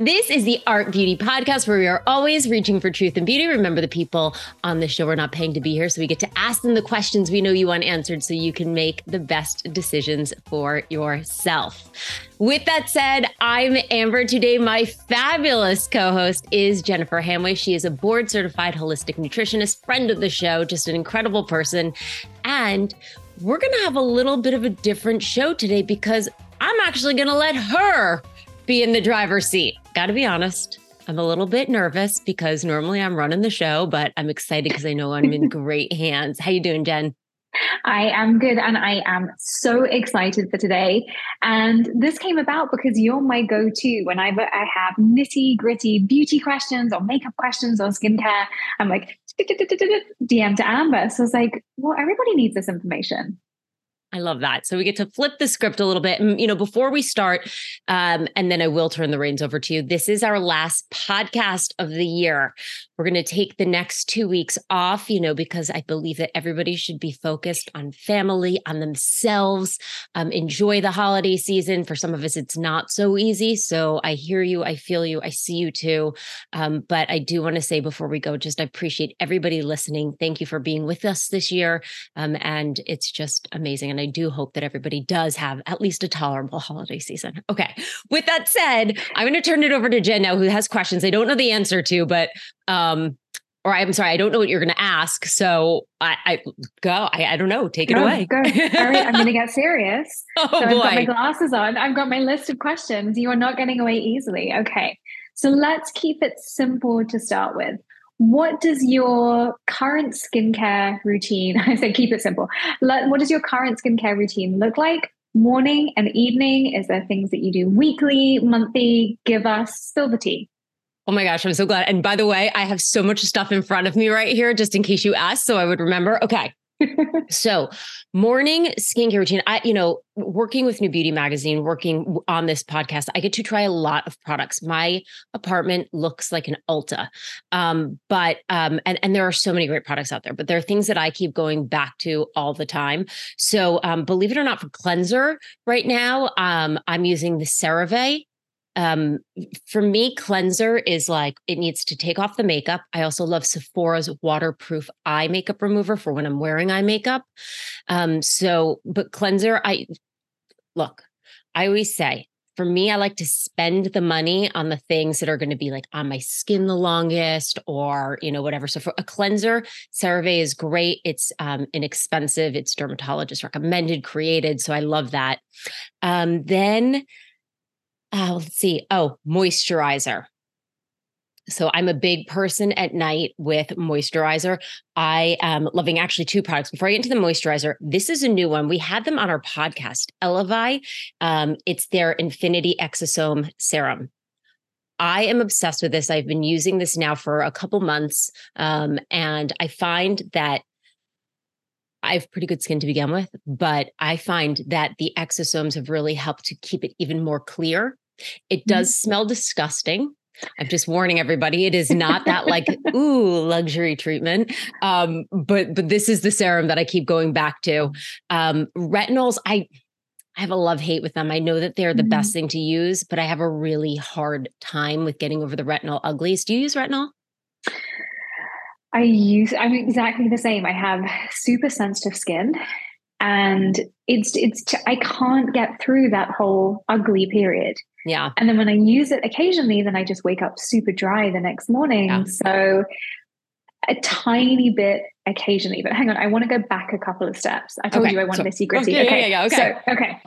This is the Art Beauty Podcast where we are always reaching for truth and beauty. Remember, the people on the show are not paying to be here, so we get to ask them the questions we know you want answered so you can make the best decisions for yourself. With that said, I'm Amber. Today, my fabulous co host is Jennifer Hanway. She is a board certified holistic nutritionist, friend of the show, just an incredible person. And we're going to have a little bit of a different show today because I'm actually going to let her be in the driver's seat. Got to be honest. I'm a little bit nervous because normally I'm running the show, but I'm excited because I know I'm in great hands. How you doing, Jen? I am good and I am so excited for today. And this came about because you're my go to whenever I have nitty gritty beauty questions or makeup questions or skincare. I'm like, DM to Amber. So it's like, well, everybody needs this information. I love that. So we get to flip the script a little bit. And, you know, before we start, um, and then I will turn the reins over to you. This is our last podcast of the year. We're going to take the next two weeks off, you know, because I believe that everybody should be focused on family, on themselves, um, enjoy the holiday season. For some of us, it's not so easy. So I hear you, I feel you, I see you too. Um, but I do want to say before we go, just I appreciate everybody listening. Thank you for being with us this year. Um, and it's just amazing. And I do hope that everybody does have at least a tolerable holiday season. Okay. With that said, I'm going to turn it over to Jen now, who has questions I don't know the answer to, but um, or I'm sorry, I don't know what you're going to ask. So I, I go. I, I, don't know. Take it go, away. Go. All right, I'm going to get serious. oh so boy. I've got my glasses on. I've got my list of questions. You are not getting away easily. Okay. So let's keep it simple to start with. What does your current skincare routine, I say keep it simple. What does your current skincare routine look like? Morning and evening? Is there things that you do weekly, monthly? Give us, spill the tea. Oh my gosh, I'm so glad. And by the way, I have so much stuff in front of me right here, just in case you asked, so I would remember. Okay so morning skincare routine i you know working with new beauty magazine working on this podcast i get to try a lot of products. My apartment looks like an ulta um, but um, and and there are so many great products out there but there are things that i keep going back to all the time. So um, believe it or not for cleanser right now um, i'm using the cerave um for me cleanser is like it needs to take off the makeup. I also love sephora's waterproof eye makeup remover for when i'm wearing eye makeup. Um so but cleanser i look i always say for me i like to spend the money on the things that are going to be like on my skin the longest or you know whatever. So for a cleanser cerave is great. It's um inexpensive. It's dermatologist recommended created so i love that. Um then uh, let's see. Oh, moisturizer. So I'm a big person at night with moisturizer. I am loving actually two products. Before I get into the moisturizer, this is a new one. We had them on our podcast, Elevai. Um, it's their Infinity Exosome Serum. I am obsessed with this. I've been using this now for a couple months, um, and I find that I have pretty good skin to begin with, but I find that the exosomes have really helped to keep it even more clear. It does mm-hmm. smell disgusting. I'm just warning everybody. It is not that like ooh luxury treatment, um, but but this is the serum that I keep going back to. Um, retinols, I I have a love hate with them. I know that they're the mm-hmm. best thing to use, but I have a really hard time with getting over the retinol uglies. Do you use retinol? I use I'm exactly the same. I have super sensitive skin and it's it's I can't get through that whole ugly period. Yeah. And then when I use it occasionally then I just wake up super dry the next morning. Yeah. So a tiny bit occasionally. But hang on, I want to go back a couple of steps. I told okay. you I wanted so, nitty gritty. Okay, okay. Yeah, yeah, okay. So, okay.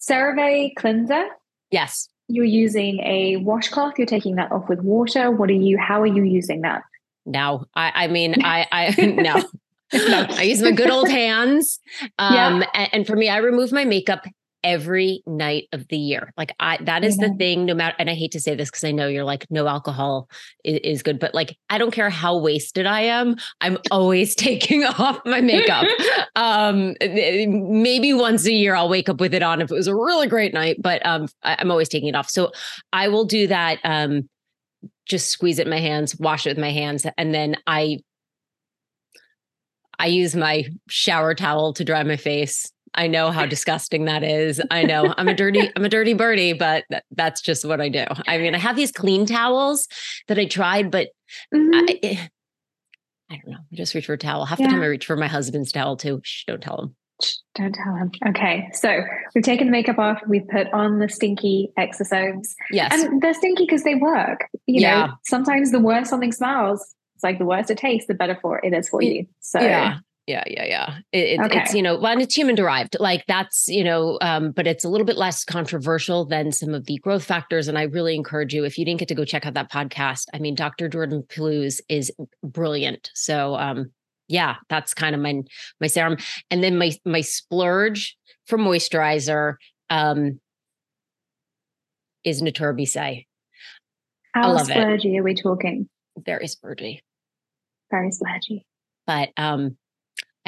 CeraVe cleanser. Yes. You're using a washcloth. You're taking that off with water. What are you? How are you using that? No, I, I mean, I, I no. no. I use my good old hands. Um, yeah. and, and, for me, I remove my makeup every night of the year. Like I that is the thing no matter and I hate to say this cuz I know you're like no alcohol is, is, good but like I don't care how wasted I am, I'm always taking off my makeup. um maybe once a year I'll wake up with it on if it was a really great night, but um I, I'm always taking it off. So I will do that um just squeeze it in my hands, wash it with my hands and then I I use my shower towel to dry my face I know how disgusting that is. I know I'm a dirty, I'm a dirty birdie, but that's just what I do. I mean, I have these clean towels that I tried, but mm-hmm. I, eh, I, don't know. I just reach for a towel. Half yeah. the time I reach for my husband's towel too. Shh, don't tell him. Don't tell him. Okay. So we've taken the makeup off. We've put on the stinky exosomes. Yes. And they're stinky because they work. You yeah. know, sometimes the worse something smells, it's like the worse it tastes, the better for it is for you. So yeah yeah yeah yeah it, okay. it's you know well it's human derived like that's you know um, but it's a little bit less controversial than some of the growth factors and i really encourage you if you didn't get to go check out that podcast i mean dr jordan Plews is brilliant so um yeah that's kind of my my serum and then my my splurge for moisturizer um is Natura Bissé. How splurgy it. are we talking? Very splurgy. Very splurgy. But um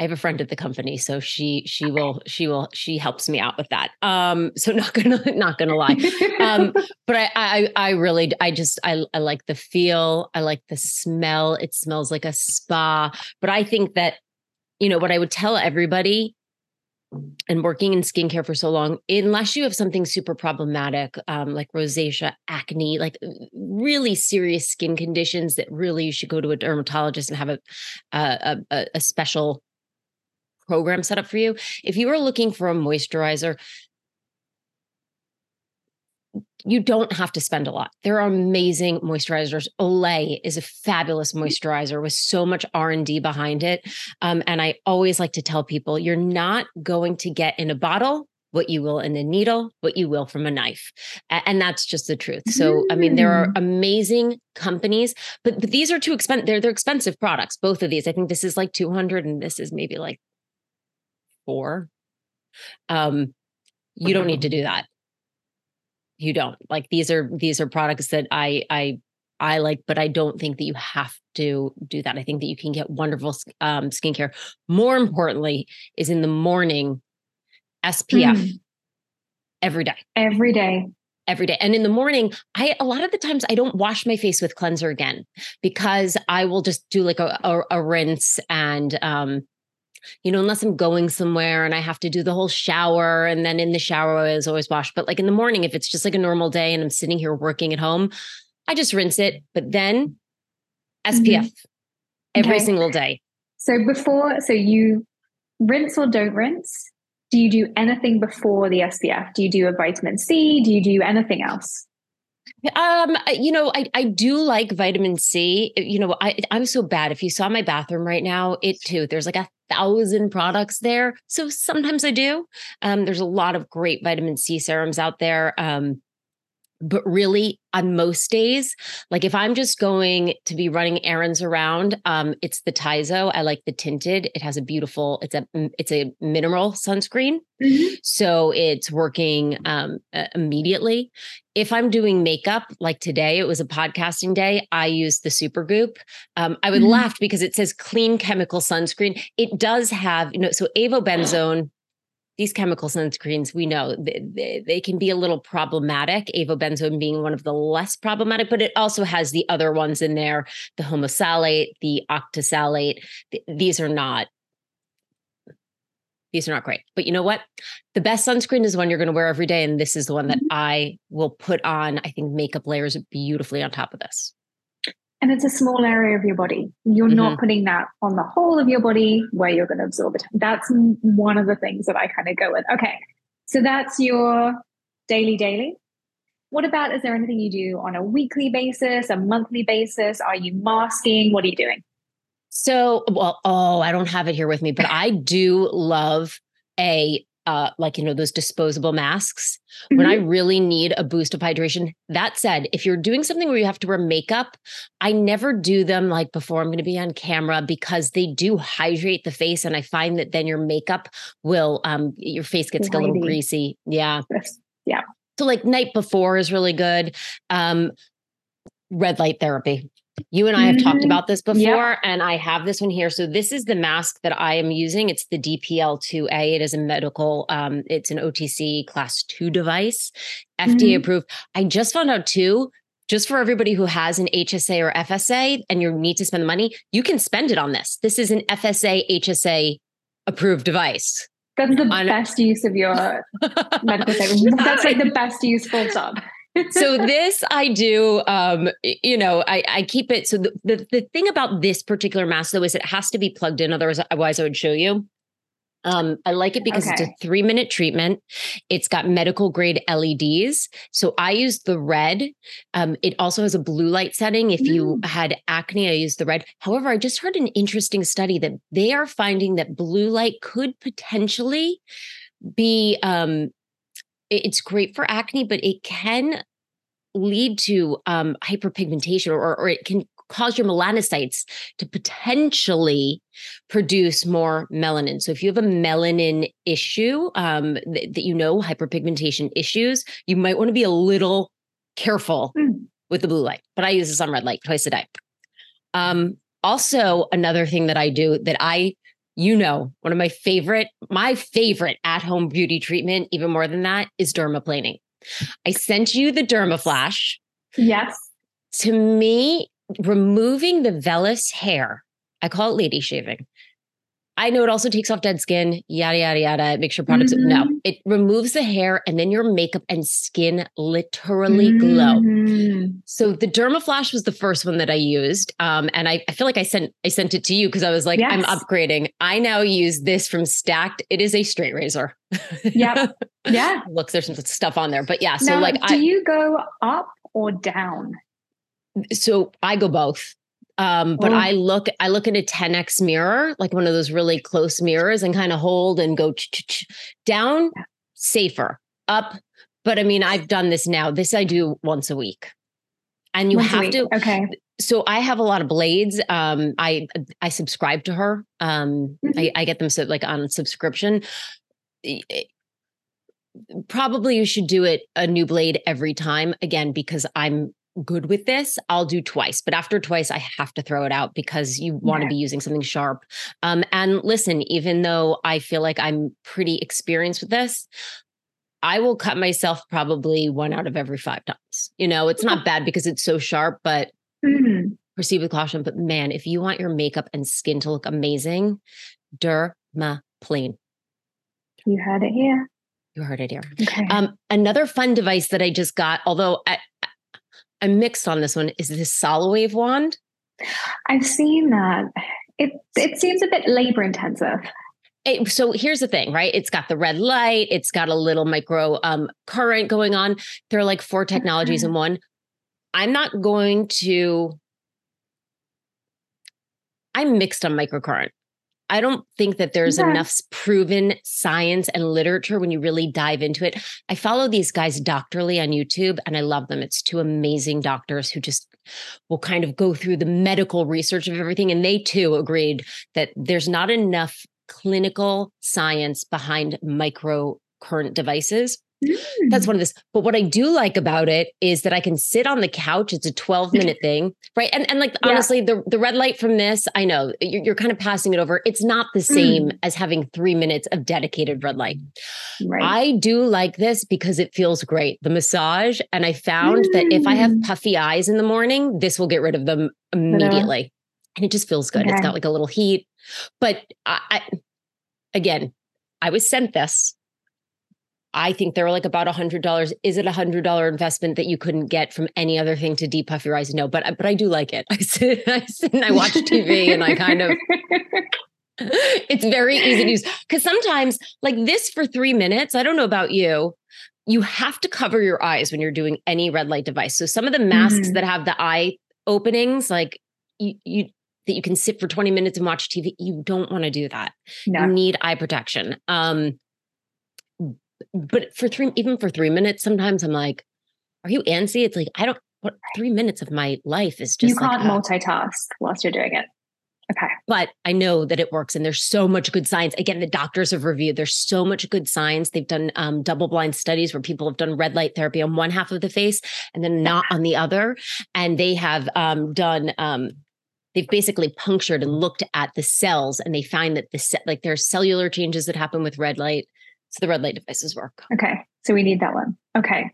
I have a friend at the company, so she she will she will she helps me out with that. Um, so not gonna not gonna lie, um, but I, I I really I just I I like the feel, I like the smell. It smells like a spa. But I think that you know what I would tell everybody and working in skincare for so long, unless you have something super problematic um, like rosacea, acne, like really serious skin conditions that really you should go to a dermatologist and have a a, a, a special program set up for you. If you are looking for a moisturizer, you don't have to spend a lot. There are amazing moisturizers. Olay is a fabulous mm. moisturizer with so much R&D behind it. Um, and I always like to tell people, you're not going to get in a bottle what you will in a needle, what you will from a knife. And that's just the truth. So, I mean, there are mm. amazing companies, but, but these are too expensive. They're, they're expensive products, both of these. I think this is like 200 and this is maybe like four. Um, you don't need to do that. You don't like these are these are products that I I I like, but I don't think that you have to do that. I think that you can get wonderful um, skincare. More importantly, is in the morning, SPF mm. every day. Every day. Every day. And in the morning, I a lot of the times I don't wash my face with cleanser again because I will just do like a, a, a rinse and um you know, unless I'm going somewhere and I have to do the whole shower and then in the shower I always always wash. But like in the morning, if it's just like a normal day and I'm sitting here working at home, I just rinse it. But then SPF mm-hmm. every okay. single day. So before, so you rinse or don't rinse? Do you do anything before the SPF? Do you do a vitamin C? Do you do anything else? Um, you know, I, I do like vitamin C. You know, I I'm so bad. If you saw my bathroom right now, it too, there's like a thousand products there. So sometimes I do. Um, there's a lot of great vitamin C serums out there. Um, but really on most days like if i'm just going to be running errands around um it's the Tizo i like the tinted. It has a beautiful it's a it's a mineral sunscreen. Mm-hmm. so it's working um immediately. If i'm doing makeup like today it was a podcasting day i use the supergoop um i would mm-hmm. laugh because it says clean chemical sunscreen. It does have you know so avobenzone these chemical sunscreens, we know they, they, can be a little problematic, avobenzone being one of the less problematic, but it also has the other ones in there, the homosalate, the octisalate. These are not these are not great. But you know what? The best sunscreen is one you're going to wear every day. And this is the one that mm-hmm. I will put on. I think makeup layers beautifully on top of this. And it's a small area of your body. You're mm-hmm. not putting that on the whole of your body where you're going to absorb it. That's one of the things that I kind of go with. Okay. So that's your daily, daily. What about, is there anything you do on a weekly basis, a monthly basis? Are you masking? What are you doing? So, well, oh, I don't have it here with me, but I do love a uh, like you know those disposable masks mm-hmm. when I mm-hmm. really need a boost of hydration. That said, if you're doing something where you have to wear makeup, I never do them like before I'm going to be on camera because they do hydrate the face, and I find that then your makeup will um your face gets a little greasy. Yeah, yeah. So like night before is really good. Um, red light therapy. You and I have mm-hmm. talked about this before, yep. and I have this one here. So this is the mask that I am using. It's the DPL2A. It is a medical, um, it's an OTC class two device, FDA mm-hmm. approved. I just found out too, just for everybody who has an HSA or FSA and you need to spend the money, you can spend it on this. This is an FSA, HSA approved device. That's the best use of your medical savings. That's like the best use full stop so this I do, um, you know, I, I keep it. So the, the, the thing about this particular mask though is it has to be plugged in. Otherwise, otherwise I would show you. Um, I like it because okay. it's a three minute treatment. It's got medical grade LEDs. So I use the red. Um, it also has a blue light setting. If you mm. had acne, I use the red. However, I just heard an interesting study that they are finding that blue light could potentially be um, it's great for acne, but it can lead to um, hyperpigmentation or, or it can cause your melanocytes to potentially produce more melanin. So if you have a melanin issue um, th- that you know, hyperpigmentation issues, you might want to be a little careful mm. with the blue light. But I use the sun red light twice a day. Um, also, another thing that I do that I you know, one of my favorite, my favorite at home beauty treatment, even more than that, is dermaplaning. I sent you the Dermaflash. Yes. To me, removing the vellus hair, I call it lady shaving, I know it also takes off dead skin, yada, yada, yada. Make sure products, mm-hmm. no, it removes the hair and then your makeup and skin literally mm-hmm. glow. So the Dermaflash was the first one that I used. Um, and I, I feel like I sent, I sent it to you because I was like, yes. I'm upgrading. I now use this from Stacked. It is a straight razor. Yeah. Yeah. Looks, there's some stuff on there, but yeah. So now, like, do I, you go up or down? So I go both. Um, but oh. I look, I look at a 10x mirror, like one of those really close mirrors, and kind of hold and go down, safer, up. But I mean, I've done this now. This I do once a week, and you once have to. Okay. So I have a lot of blades. Um, I I subscribe to her. Um, mm-hmm. I, I get them so like on subscription probably you should do it a new blade every time again because i'm good with this, I'll do twice. But after twice, I have to throw it out because you want to be using something sharp. Um, and listen, even though I feel like I'm pretty experienced with this, I will cut myself probably one out of every five times. You know, it's not bad because it's so sharp, but mm-hmm. proceed with caution. But man, if you want your makeup and skin to look amazing, Dermaplane. You heard it here. You heard it here. Okay. Um, another fun device that I just got, although I, I'm mixed on this one. Is this Solawave wand? I've seen that. It it seems a bit labor intensive. It, so here's the thing, right? It's got the red light. It's got a little micro um, current going on. There are like four technologies in mm-hmm. one. I'm not going to. I'm mixed on microcurrent. I don't think that there's yeah. enough proven science and literature when you really dive into it. I follow these guys doctorly on YouTube and I love them. It's two amazing doctors who just will kind of go through the medical research of everything. And they too agreed that there's not enough clinical science behind micro current devices. That's mm. one of this. But what I do like about it is that I can sit on the couch. It's a 12 minute thing, right? And and like yeah. honestly, the, the red light from this, I know you're, you're kind of passing it over. It's not the same mm. as having three minutes of dedicated red light. Right. I do like this because it feels great. The massage. And I found mm. that if I have mm. puffy eyes in the morning, this will get rid of them immediately. And it just feels good. Okay. It's got like a little heat. But I, I again, I was sent this I think they're like about a hundred dollars. Is it a hundred dollar investment that you couldn't get from any other thing to depuff your eyes? No, but but I do like it. I sit, I sit and I watch TV and I kind of it's very easy to use because sometimes like this for three minutes. I don't know about you. You have to cover your eyes when you're doing any red light device. So some of the masks mm-hmm. that have the eye openings, like you, you that you can sit for 20 minutes and watch TV, you don't want to do that. No. You need eye protection. Um, but for three, even for three minutes, sometimes I'm like, are you antsy? It's like, I don't, what three minutes of my life is just you can't like, multitask whilst you're doing it. Okay. But I know that it works and there's so much good science. Again, the doctors have reviewed, there's so much good science. They've done um, double blind studies where people have done red light therapy on one half of the face and then not on the other. And they have um, done, um, they've basically punctured and looked at the cells and they find that the, ce- like there's cellular changes that happen with red light. So the red light devices work. Okay. So we need that one. Okay.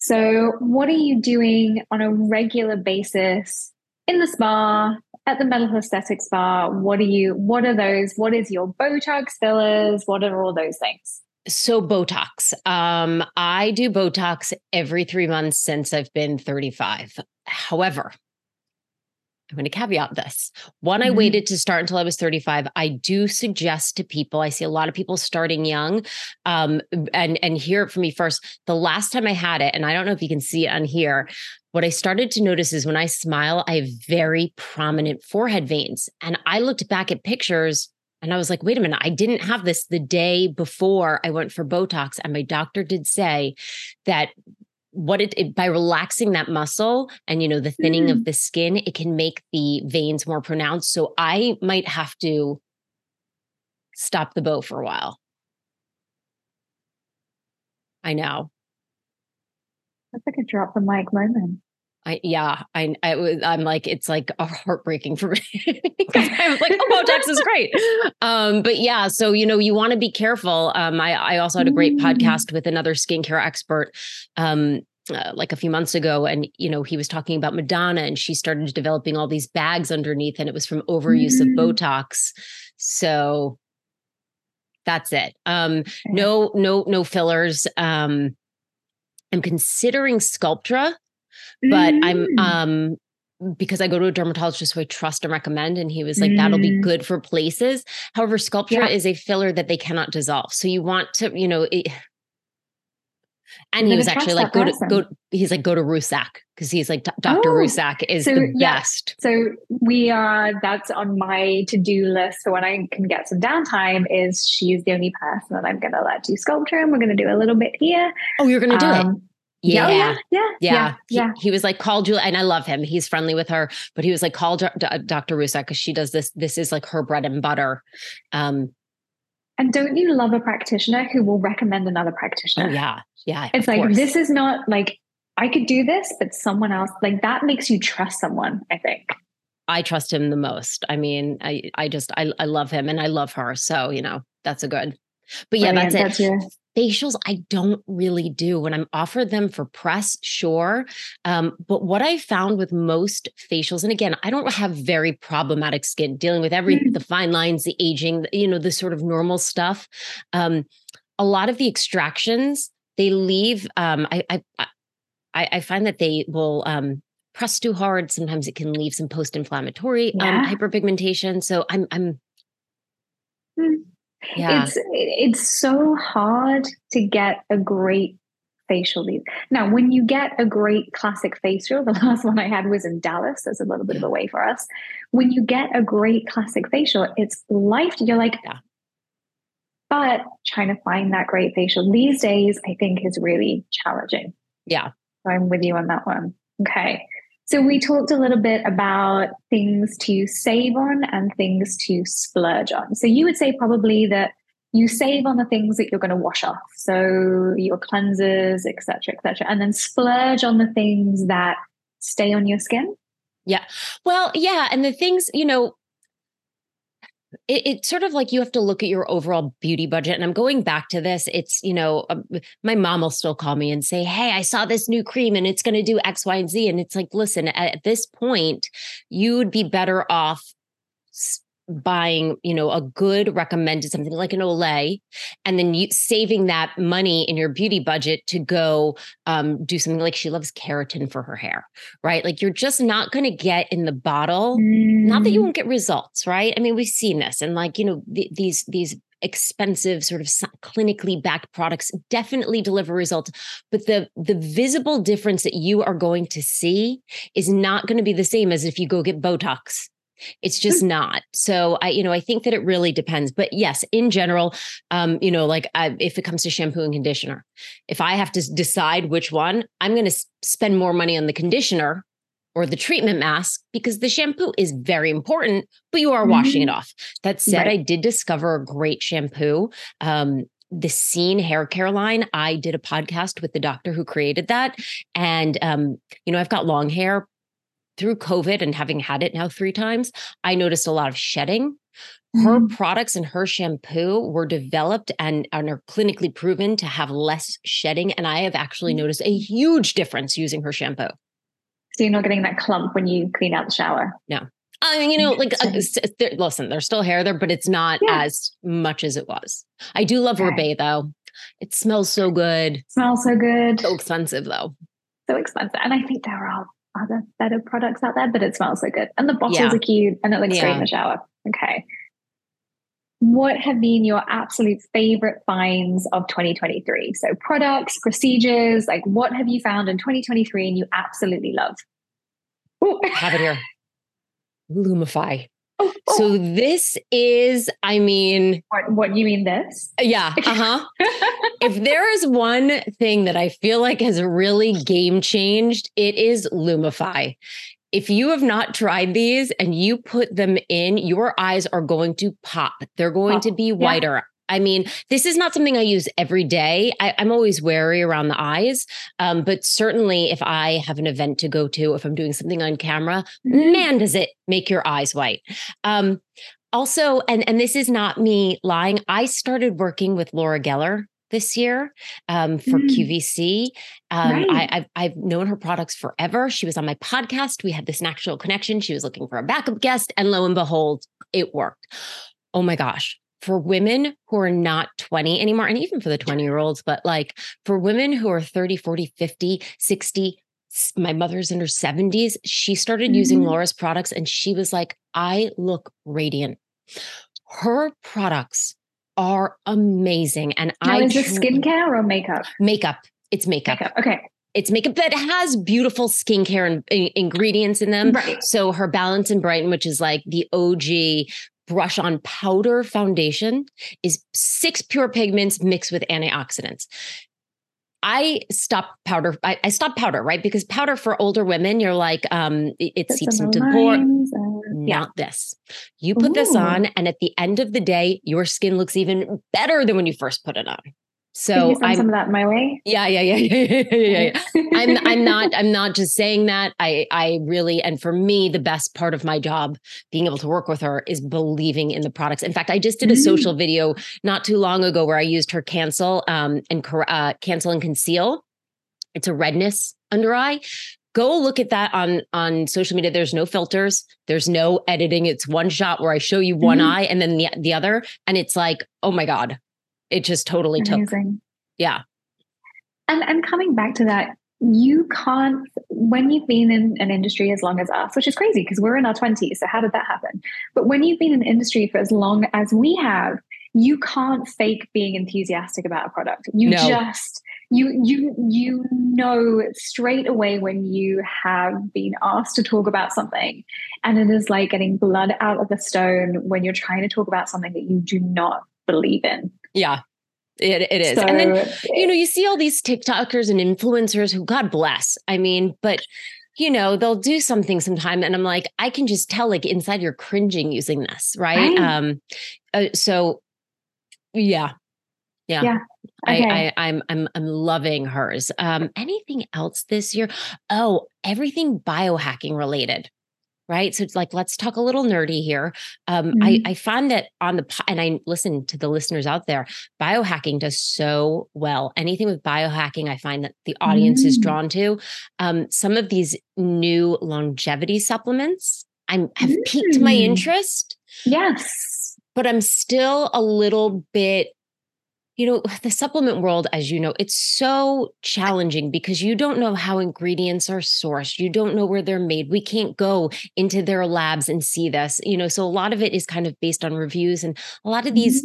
So, what are you doing on a regular basis in the spa, at the Metal Aesthetics Spa? What are you, what are those? What is your Botox fillers? What are all those things? So Botox. Um, I do Botox every three months since I've been 35. However, I'm going to caveat this. One, mm-hmm. I waited to start until I was 35. I do suggest to people, I see a lot of people starting young. Um, and and hear it from me first. The last time I had it, and I don't know if you can see it on here, what I started to notice is when I smile, I have very prominent forehead veins. And I looked back at pictures and I was like, wait a minute, I didn't have this the day before I went for Botox. And my doctor did say that what it, it, by relaxing that muscle and you know the thinning mm. of the skin it can make the veins more pronounced so i might have to stop the bow for a while i know that's like a drop the mic moment I yeah, I I was I'm like it's like a heartbreaking for me because I was like, oh, Botox is great. Um, but yeah, so you know, you want to be careful. Um, I I also had a great mm. podcast with another skincare expert. Um, uh, like a few months ago and you know he was talking about madonna and she started developing all these bags underneath and it was from overuse mm. of botox so that's it um no no no fillers um i'm considering sculptra but mm. I'm um because I go to a dermatologist who I trust and recommend, and he was like, mm. "That'll be mm. good for places." However, Sculptra yeah. is a filler that they cannot dissolve, so you want to, you know, it, and he was actually like, "Go person. to go." He's like, "Go to Russak," because he's like, "Doctor oh, Russak is so, the yeah. best." So we are. That's on my to-do list. So when I can get some downtime, is she's the only person that I'm going to let do Sculptra, and we're going to do a little bit here. Oh, you're going to do um, it. Yeah. Yeah. Yeah. Yeah. yeah. He, he, was like, call Julie. And I love him. He's friendly with her, but he was like, call D- D- Dr. Russak because she does this. This is like her bread and butter. Um, and don't you love a practitioner who will recommend another practitioner? Oh, yeah. Yeah. It's like, course. this is not like, I could do this, but someone else, like that makes you trust someone, I think. I trust him the most. I mean, I, I just, I, I love him and I love her. So, you know, that's a good, but yeah, Brilliant. that's it. That's facials I don't really do. When I'm offered them for press, sure. Um, but what I found with most facials, and again, I don't have very problematic skin, dealing with every mm-hmm. the fine lines, the aging, you know, the sort of normal stuff. Um, a lot of the extractions they leave. Um, I, I I I find that they will um, press too hard. Sometimes it can leave some post-inflammatory um, yeah. um, hyperpigmentation. So I'm I'm. Mm yeah. it's it's so hard to get a great facial leave. Now, when you get a great classic facial, the last one I had was in Dallas. That's a little bit of a way for us. When you get a great classic facial, it's life. You're like, yeah. but trying to find that great facial these days, I think is really challenging. Yeah. So I'm with you on that one. Okay. So we talked a little bit about things to save on and things to splurge on. So you would say probably that you save on the things that you're going to wash off. So your cleansers, etc., etc., and then splurge on the things that stay on your skin. Yeah. Well, yeah. And the things, you know, it, it's sort of like you have to look at your overall beauty budget. And I'm going back to this. It's, you know, um, my mom will still call me and say, Hey, I saw this new cream and it's going to do X, Y, and Z. And it's like, listen, at this point, you would be better off buying, you know, a good recommended something like an Olay, and then you saving that money in your beauty budget to go um, do something like she loves keratin for her hair, right? Like you're just not going to get in the bottle. Mm. Not that you mm. won't get results, right? I mean, we've seen this, and like you know, th- these these expensive sort of clinically backed products definitely deliver results but the the visible difference that you are going to see is not going to be the same as if you go get botox It's just not. So I, you know, I think that it really depends. But yes, in general, um, you know, like I, if it comes to shampoo and conditioner, if I have to decide which one, I'm going to spend more money on the conditioner or the treatment mask because the shampoo is very important, but you are washing Mhm. it off. That said, Right. I did discover a great shampoo. Um, the SEEN Hair Care line. I did a podcast with the doctor who created that, and um, you know, I've got long hair. Through COVID and having had it now three times, I noticed a lot of shedding. Her Mhm. products and her shampoo were developed and, and are clinically proven to have less shedding. And I have actually Mm. noticed a huge difference using her shampoo. So you're not getting that clump when you clean out the shower. No. I mean, you know, like, uh, there- listen, there's still hair there, but it's not Yeah. as much as it was. I do love Okay. Rebay though. It smells so good. Smells so good. So expensive though. so expensive. And I think there are other better products out there, but it smells so good. And the bottles Yeah. are cute and it looks great in the shower. Okay. What have been your absolute favorite finds of 2023? So products, procedures, like what have you found in 2023 and you absolutely love? Oh, Have it here. Lumify. Oh, oh. So this is, I mean, what, what you mean this? yeah, uh-huh. if there is one thing that I feel like has really game changed, it is Lumify. If you have not tried these and you put them in, your eyes are going to pop. They're going to be whiter. I mean, this is not something I use every day. I, am always wary around the eyes. Um, but certainly, if I have an event to go to, if I'm doing something on camera, Mhm. man, does it make your eyes white. Um, also, and and this is not me lying. I started working with Laura Geller this year um, for Mm. QVC. Um, Right. I, I've I've known her products forever. She was on my podcast. We had this natural connection. She was looking for a backup guest, and lo and behold, it worked. Oh my gosh. For women who are not 20 anymore, and even for the 20 year olds, but like for women who are 30, 40, 50, 60, s- my mother's in her 70s, she started using Mhm. Laura's products and she was like, I look radiant. Her products are amazing. And Now, I is this skincare or makeup? makeup. It's makeup. Makeup. Okay. It's makeup that has beautiful skincare and in- ingredients in them. Right. So her Balance and Brighten, which is like the OG brush on powder foundation, is six pure pigments mixed with antioxidants. I stopped powder. I, I stopped powder, right? Because powder for older women, you're like, um, it, it seeps into the pore. and- yeah. Not this. You put this on, and at the end of the day, your skin looks even better than when you first put it on. Can So I'm some of that my way? yeah, yeah, yeah, yeah, yeah, yeah, yeah. I'm I'm not I'm not just saying that. I I really and for me the best part of my job being able to work with her is believing in the products. In fact, I just did a Mm. social video not too long ago where I used her cancel um and uh, cancel and conceal. It's a redness under eye. Go look at that on on social media. There's no filters. There's no editing. It's one shot where I show you one Mhm. eye and then the the other, and it's like, oh my god, it just totally took. Yeah. And and coming back to that, you can't when you've been in an industry as long as us, which is crazy because we're in our twenties. So how did that happen? But when you've been in industry for as long as we have, you can't fake being enthusiastic about a product. You No. just you you you know straight away when you have been asked to talk about something and it is like getting blood out of the stone when you're trying to talk about something that you do not believe in Yeah. It, it is. so and then you know, you see all these TikTokers and influencers who, God bless. I mean, but you know, they'll do something sometime, and I'm like, I can just tell, like inside you're cringing using this, right? Right. Um, uh, so yeah, yeah, Yeah. Okay. I, I, I'm, I'm, I'm loving hers. Um, anything else this year? Oh, everything biohacking related. Right. So it's like, let's talk a little nerdy here. Um, I, Mhm. I find that on the, and I listen to the listeners out there, biohacking does so well. Anything with biohacking, I find that the audience is Mm. drawn to. Um, some of these new longevity supplements I'm, have piqued my Mm. interest yes but I'm still a little bit, you know, the supplement world, as you know, it's so challenging because you don't know how ingredients are sourced. You don't know where they're made. We can't go into their labs and see this, you know, so a lot of it is kind of based on reviews. And a lot of these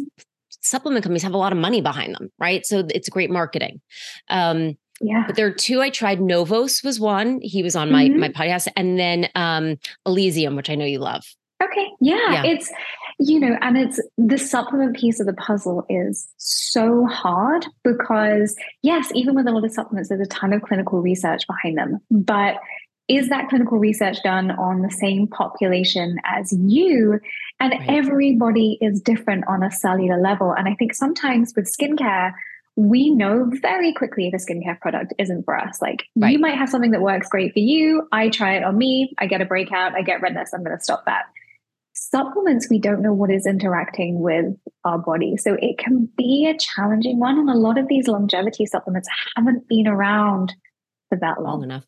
supplement companies have a lot of money behind them, right? So it's great marketing. Um, yeah but there are two I tried. Novos was one. He was on my Mhm. my podcast, and then um Elysium, which I know you love. Okay. Yeah, yeah. It's, you know, and it's the supplement piece of the puzzle is so hard because, yes, even with a lot of supplements, there's a ton of clinical research behind them. But is that clinical research done on the same population as you? And right. everybody is different on a cellular level. And I think sometimes with skincare, we know very quickly if a skincare product isn't for us. Like right. you might have something that works great for you. I try it on me. I get a breakout. I get redness. I'm going to stop that. Supplements, we don't know what is interacting with our body. So it can be a challenging one. And a lot of these longevity supplements haven't been around for that long. long enough.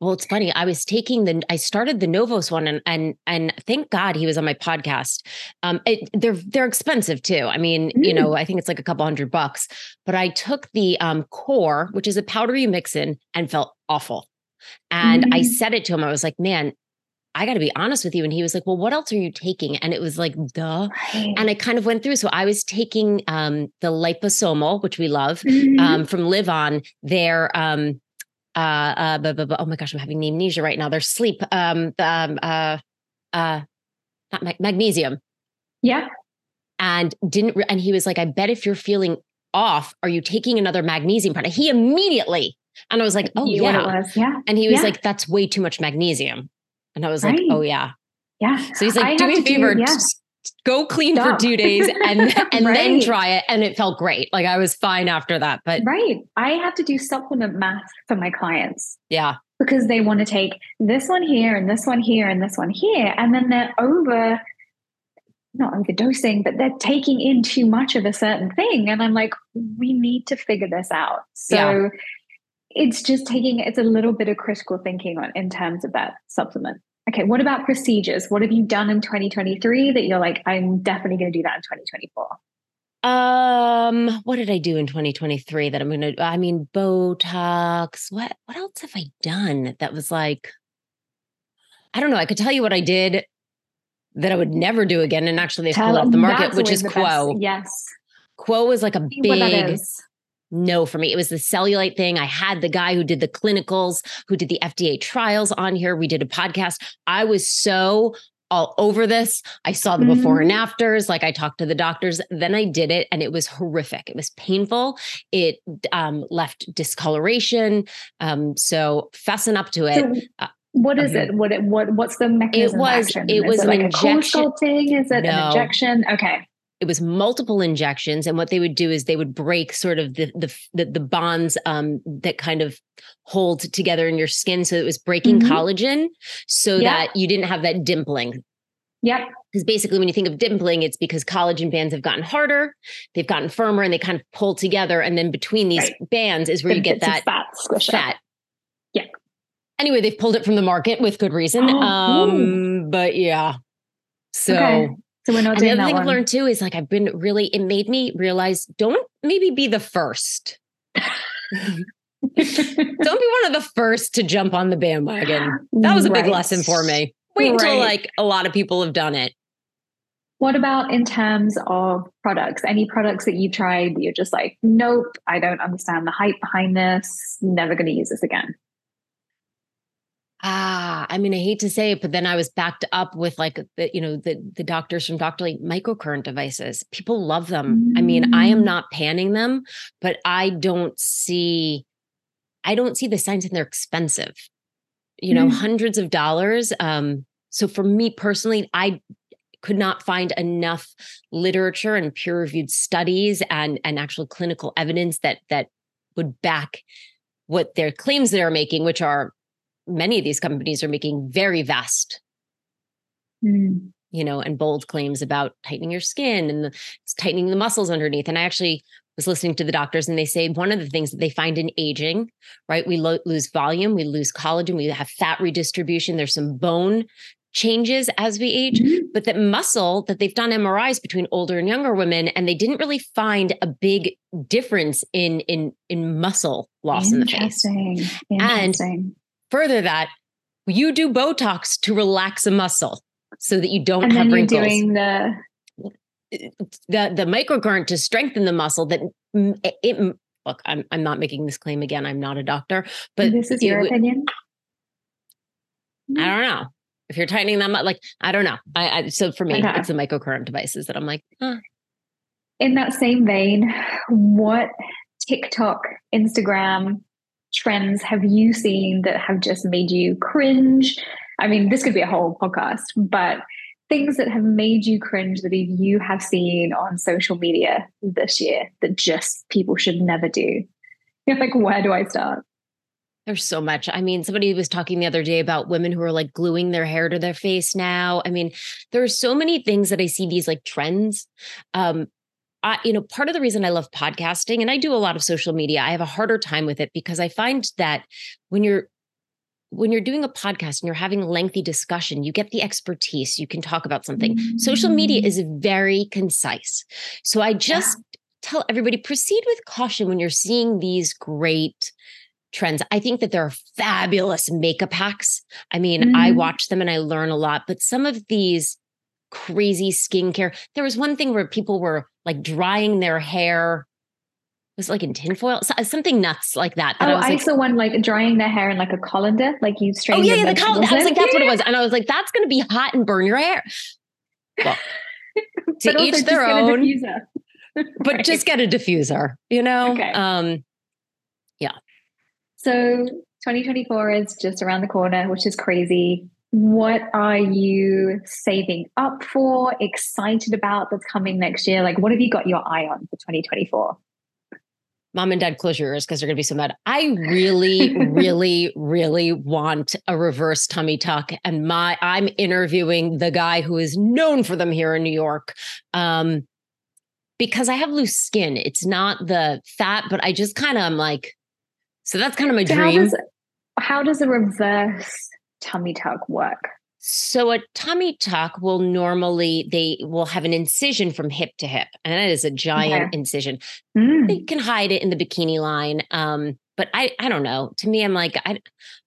Well, it's funny. I was taking the I started the Novos one and and and thank God he was on my podcast. Um it, they're they're expensive too. I mean, mm. you know, I think it's like a couple hundred bucks, but I took the um core, which is a powder you mix in and felt awful. And mm. I said it to him. I was like, "Man, I got to be honest with you. And he was like, Well, what else are you taking? And it was like, Duh. Right. And I kind of went through. So I was taking um, the liposomal, which we love mm-hmm. um, from LivOn, their um, uh, uh, blah, blah, blah. oh my gosh, I'm having amnesia right now. Their sleep, um, um, uh, uh, not mag- magnesium. Yeah. And didn't, re- and he was like, I bet if you're feeling off, are you taking another magnesium product? He immediately, and I was like, oh yeah. yeah. And he was yeah. like, that's way too much magnesium. And I was right. like, oh yeah. Yeah. So he's like, I do me a favor, do, yeah go clean Stop. for two days and and right. then try it and it felt great like i was fine after that but right i have to do supplement math for my clients yeah because they want to take this one here and this one here and this one here and then they're over not overdosing but they're taking in too much of a certain thing and i'm like we need to figure this out so yeah. It's just taking it's a little bit of critical thinking on in terms of that supplement okay, what about procedures? What have you done in 2023 that you're like, I'm definitely going to do that in 2024? Um, what did I do in 2023 that I'm gonna I mean Botox. What what else have I done that was like I don't know. I could tell you what I did that I would never do again. And actually they pulled off the market, which is Qwo. Yes. Qwo was like a big no for me. It was the cellulite thing. I had the guy who did the clinicals, who did the FDA trials on here. We did a podcast. I was so all over this. I saw the before mm-hmm. and afters. Like I talked to the doctors. Then I did it, and it was horrific. It was painful. It um, left discoloration. Um, so fasten up to it. So- uh, what is it? What it what what's the mechanism? It was it was it like injection. a cold sculpting? Is it no. an injection? Okay it was multiple injections and what they would do is they would break sort of the the the, the bonds um, that kind of hold together in your skin so it was breaking mm-hmm. collagen so yeah. that you didn't have that dimpling yeah because basically when you think of dimpling it's because collagen bands have gotten harder they've gotten firmer and they kind of pull together and then between these right. bands is where the you get that fat squish fat yeah anyway they've pulled it from the market with good reason oh, um but yeah so okay. So we're not and the other thing one. I've learned too is like I've been really it made me realize don't maybe be the first. don't be one of the first to jump on the bandwagon. That was a right. big lesson for me. Wait right. until like a lot of people have done it. What about in terms of products? Any products that you tried that you're just like, nope, I don't understand the hype behind this, never going to use this again? Ah, I mean, I hate to say it, but then I was backed up with like the, you know, the the doctors from Dr. Doctorly microcurrent devices. People love them. Mm. I mean, I am mm. not panning them, but I don't see, I don't see the signs and they're expensive. You know, mm. hundreds of dollars. Um, so for me personally, I could not find enough literature and peer-reviewed studies and and actual clinical evidence that that would back what their claims they're making, which are many of these companies are making very vast mm. you know and bold claims about tightening your skin and the, tightening the muscles underneath and i actually was listening to the doctors and they say one of the things that they find in aging right we lo- lose volume we lose collagen we have fat redistribution there's some bone changes as we age mm-hmm. but that muscle that they've done mris between older and younger women and they didn't really find a big difference in in in muscle loss in the face and Further that you do Botox to relax a muscle so that you don't and have wrinkles. doing the the the microcurrent to strengthen the muscle that it, it, look I'm I'm not making this claim again I'm not a doctor but this is your it, opinion I mm-hmm. don't know If you're tightening them up, like I don't know. I, I so for me, Okay. it's the microcurrent devices that I'm like, huh. In that same vein, what TikTok, Instagram trends have you seen that have just made you cringe? I mean, this could be a whole podcast, but things that have made you cringe that you have seen on social media this year that just people should never do. You're like, where do I start? There's so much. I mean, somebody was talking the other day about women who are like gluing their hair to their face now. I mean, there are so many things that I see these like trends. Um, I, you know, part of the reason I love podcasting and I do a lot of social media, I have a harder time with it because I find that when you're when you're doing a podcast and you're having lengthy discussion, you get the expertise, you can talk about something. Social media is very concise. So I just tell everybody proceed with caution when you're seeing these great trends. I think that there are fabulous makeup hacks. I mean, I Mhm. watch them and I learn a lot, but some of these crazy skincare, there was one thing where people were like drying their hair. It Was like in tinfoil, So- something nuts like that. that Oh, I was I like, saw one like drying their hair in like a colander, like you strain. oh yeah, yeah, the col- I was like, that's what it was, and I was like, that's going to be hot and burn your hair. Well, But to each just their get a own. diffuser. but Right. just get a diffuser, you know? Okay. Um, yeah. So 2024 is just around the corner, which is crazy. What are you saving up for, excited about that's coming next year? Like, what have you got your eye on for 2024? mom and dad close your ears because they're going to be so mad. I really, really, really want a reverse tummy tuck, and my I'm interviewing the guy who is known for them here in New York. Um, because I have loose skin. It's not the fat, but I just kind of am like, so that's kind of my So how dream. does how does a reverse tummy tuck work? So a tummy tuck will normally they will have an incision from hip to hip, and that is a giant incision. Mm. They can hide it in the bikini line, um, but I I don't know. To me, I'm like I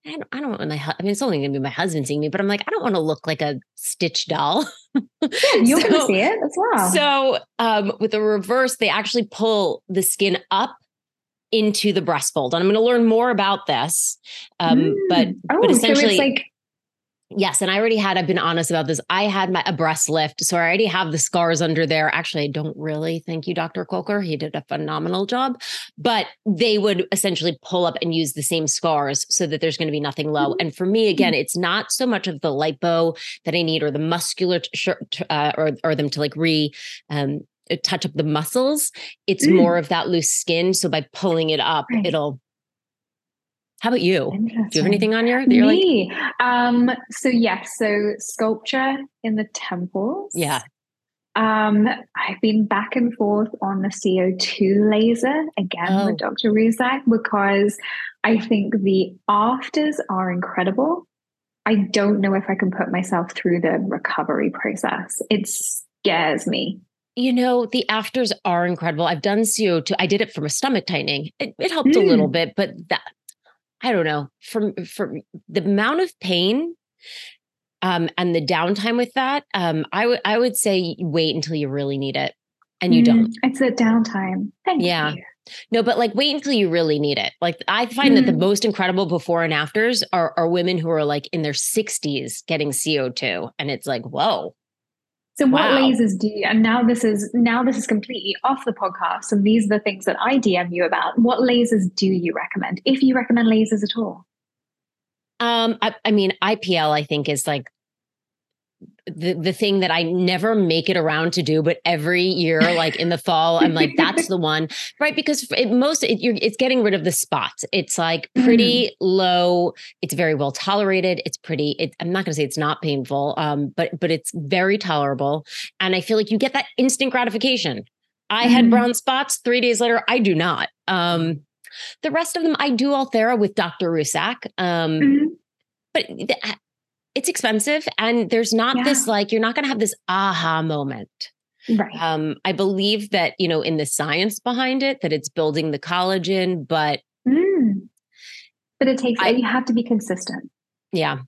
I don't, I don't want my I mean it's only gonna be my husband seeing me, but I'm like I don't want to look like a stitch doll. Yeah, you're going to see it as well. So um, with the reverse, they actually pull the skin up into the breast fold, and I'm going to learn more about this. Um, But Mm. oh, but so essentially, it's like Yes, and I already had. I've been honest about this. I had my a breast lift, so I already have the scars under there. Actually, I don't really. Thank you, Dr. Coker. He did a phenomenal job. But they would essentially pull up and use the same scars so that there's going to be nothing low. And for me, again, it's not so much of the lipo that I need or the muscular t- uh, or or them to like re. Um, touch up the muscles. It's Mm. more of that loose skin. So by pulling it up, Right. it'll. How about you? Do you have anything on your that you're like? Me. Um, so yes, so Sculptra in the temples. Yeah. Um, I've been back and forth on the CO2 laser again Oh. with Dr. Russak because I think the afters are incredible. I don't know if I can put myself through the recovery process. It scares me. You know, the afters are incredible. I've done CO2. I did it from a stomach tightening. It, it helped a little Mm. bit, but that I don't know. From from the amount of pain um and the downtime with that, um, I would I would say wait until you really need it. And you Mm, don't. It's a downtime. Thank Yeah. you. No, but like wait until you really need it. Like I find that the Mm. most incredible before and afters are, are women who are like in their 60s getting CO2. And it's like, whoa. So what lasers do you, and now this is now this is completely off the podcast and these are the things that I DM you about. What lasers do you recommend? If you recommend lasers at all. Um, I, I mean, IPL, I think, is like the the thing that I never make it around to do, but every year, like in the fall, I'm like, that's the one, right? Because it, most it, you're, it's getting rid of the spots. It's like pretty low. It's very well tolerated. It's pretty. It, I'm not going to say it's not painful, um, but but it's very tolerable, and I feel like you get that instant gratification. I had Mhm. brown spots three days later. I do not. Um, the rest of them, I do Ulthera with Dr. Russak. Um, Mhm. but it's expensive and there's not this like you're not going to have this aha moment Right. um i believe that you know in the science behind it that it's building the collagen but Mm. But it takes I- you have to be consistent. yeah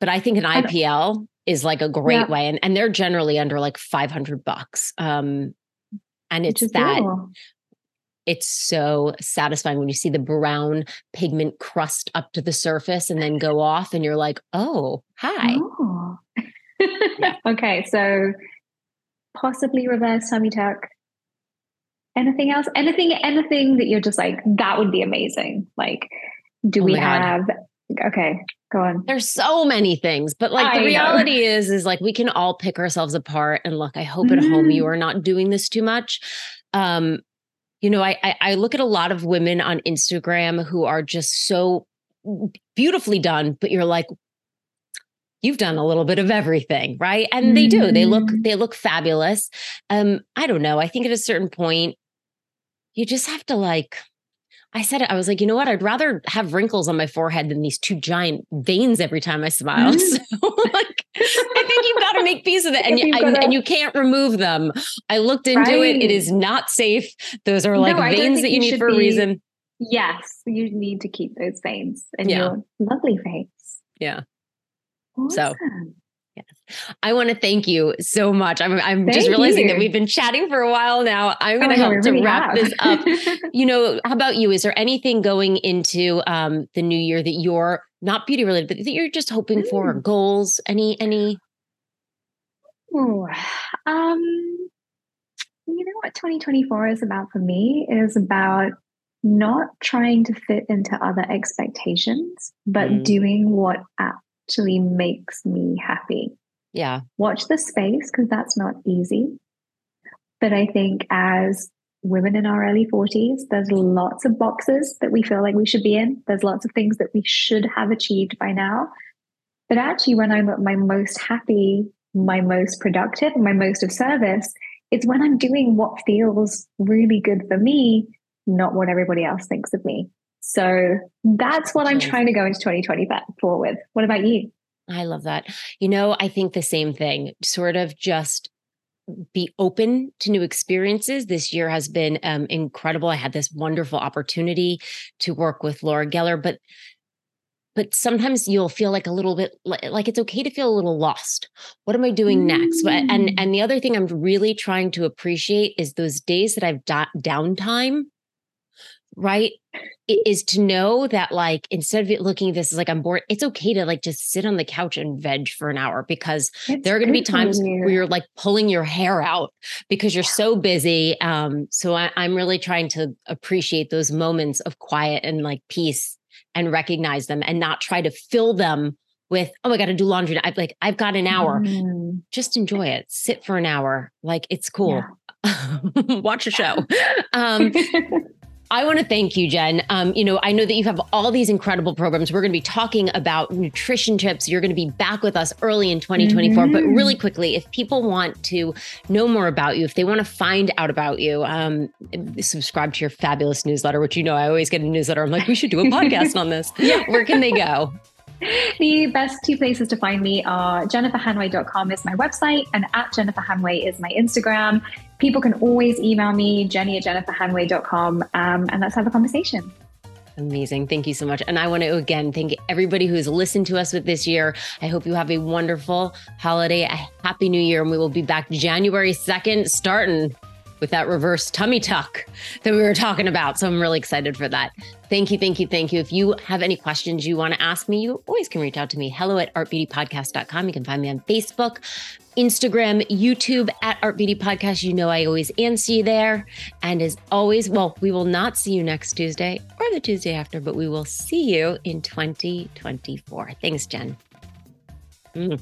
but i think an ipl is like a great Yeah. way and, and they're generally under like 500 bucks um and it's that cool. It's so satisfying when you see the brown pigment crust up to the surface and then go off and you're like, oh, hi. Oh. yeah. Okay. So possibly reverse tummy tuck. Anything else? Anything, anything that you're just like, that would be amazing. Like, do oh we have okay go on there's so many things but like I the reality know. is is like we can all pick ourselves apart and look i hope mm-hmm. at home you mm-hmm. are not doing this too much um you know I, I i look at a lot of women on instagram who are just so beautifully done but you're like you've done a little bit of everything right and mm-hmm. they do they look mm-hmm. they look fabulous um i don't know i think at a certain point you just have to like I said it. I was like, you know what? I'd rather have wrinkles on my forehead than these two giant veins every time I smile. Mm-hmm. So, like, I think you've got to make peace with it, and you, gotta... and you can't remove them. I looked into right. it; it is not safe. Those are like no, veins that you, you need for be... a reason. Yes, you need to keep those veins in yeah. your lovely face. Yeah. Awesome. So Yes. I want to thank you so much. I'm, I'm just realizing you. that we've been chatting for a while now. I'm going to oh, help to wrap have. this up. you know, how about you? Is there anything going into um, the new year that you're not beauty related, but that you're just hoping mm. for goals? Any, any? Ooh, um, you know what 2024 is about for me is about not trying to fit into other expectations, but mm. doing what actually makes me happy. Yeah. Watch the space because that's not easy. But I think as women in our early 40s, there's lots of boxes that we feel like we should be in. There's lots of things that we should have achieved by now. But actually, when I'm at my most happy, my most productive, my most of service, is when I'm doing what feels really good for me, not what everybody else thinks of me. So that's what I'm trying to go into 2024 with. What about you? I love that. You know, I think the same thing, sort of just be open to new experiences. This year has been um, incredible. I had this wonderful opportunity to work with Laura Geller, but but sometimes you'll feel like a little bit like it's okay to feel a little lost. What am I doing next? And mm. and the other thing I'm really trying to appreciate is those days that I've da- downtime right is to know that like instead of looking at this as like i'm bored it's okay to like just sit on the couch and veg for an hour because it's there are going to be times where you're like pulling your hair out because you're so busy um so I, i'm really trying to appreciate those moments of quiet and like peace and recognize them and not try to fill them with oh i got to do laundry i've like i've got an hour. Mm. just enjoy it. Sit for an hour. Like it's cool. Yeah. watch a show. Um I want to thank you, Jen. Um, you know, I know that you have all these incredible programs. We're going to be talking about nutrition tips. You're going to be back with us early in 2024. Mm-hmm. But really quickly, if people want to know more about you, if they want to find out about you, um, subscribe to your fabulous newsletter, which you know I always get a newsletter. I'm like, we should do a podcast on this. yeah. Where can they go? the best two places to find me are jenniferhanway.com is my website and at jenniferhanway is my Instagram. People can always email me, jenny at jenniferhanway.com, um, and let's have a conversation. Amazing. Thank you so much. And I want to again thank everybody who's listened to us with this year. I hope you have a wonderful holiday, a happy new year, and we will be back January 2nd, starting with that reverse tummy tuck that we were talking about. So I'm really excited for that. Thank you, thank you, thank you. If you have any questions you want to ask me, you always can reach out to me. Hello at artbeautypodcast.com. You can find me on Facebook, Instagram, YouTube at Art Beauty Podcast. You know I always answer you there. And as always, well, we will not see you next Tuesday or the Tuesday after, but we will see you in 2024. Thanks, Jen. Mm.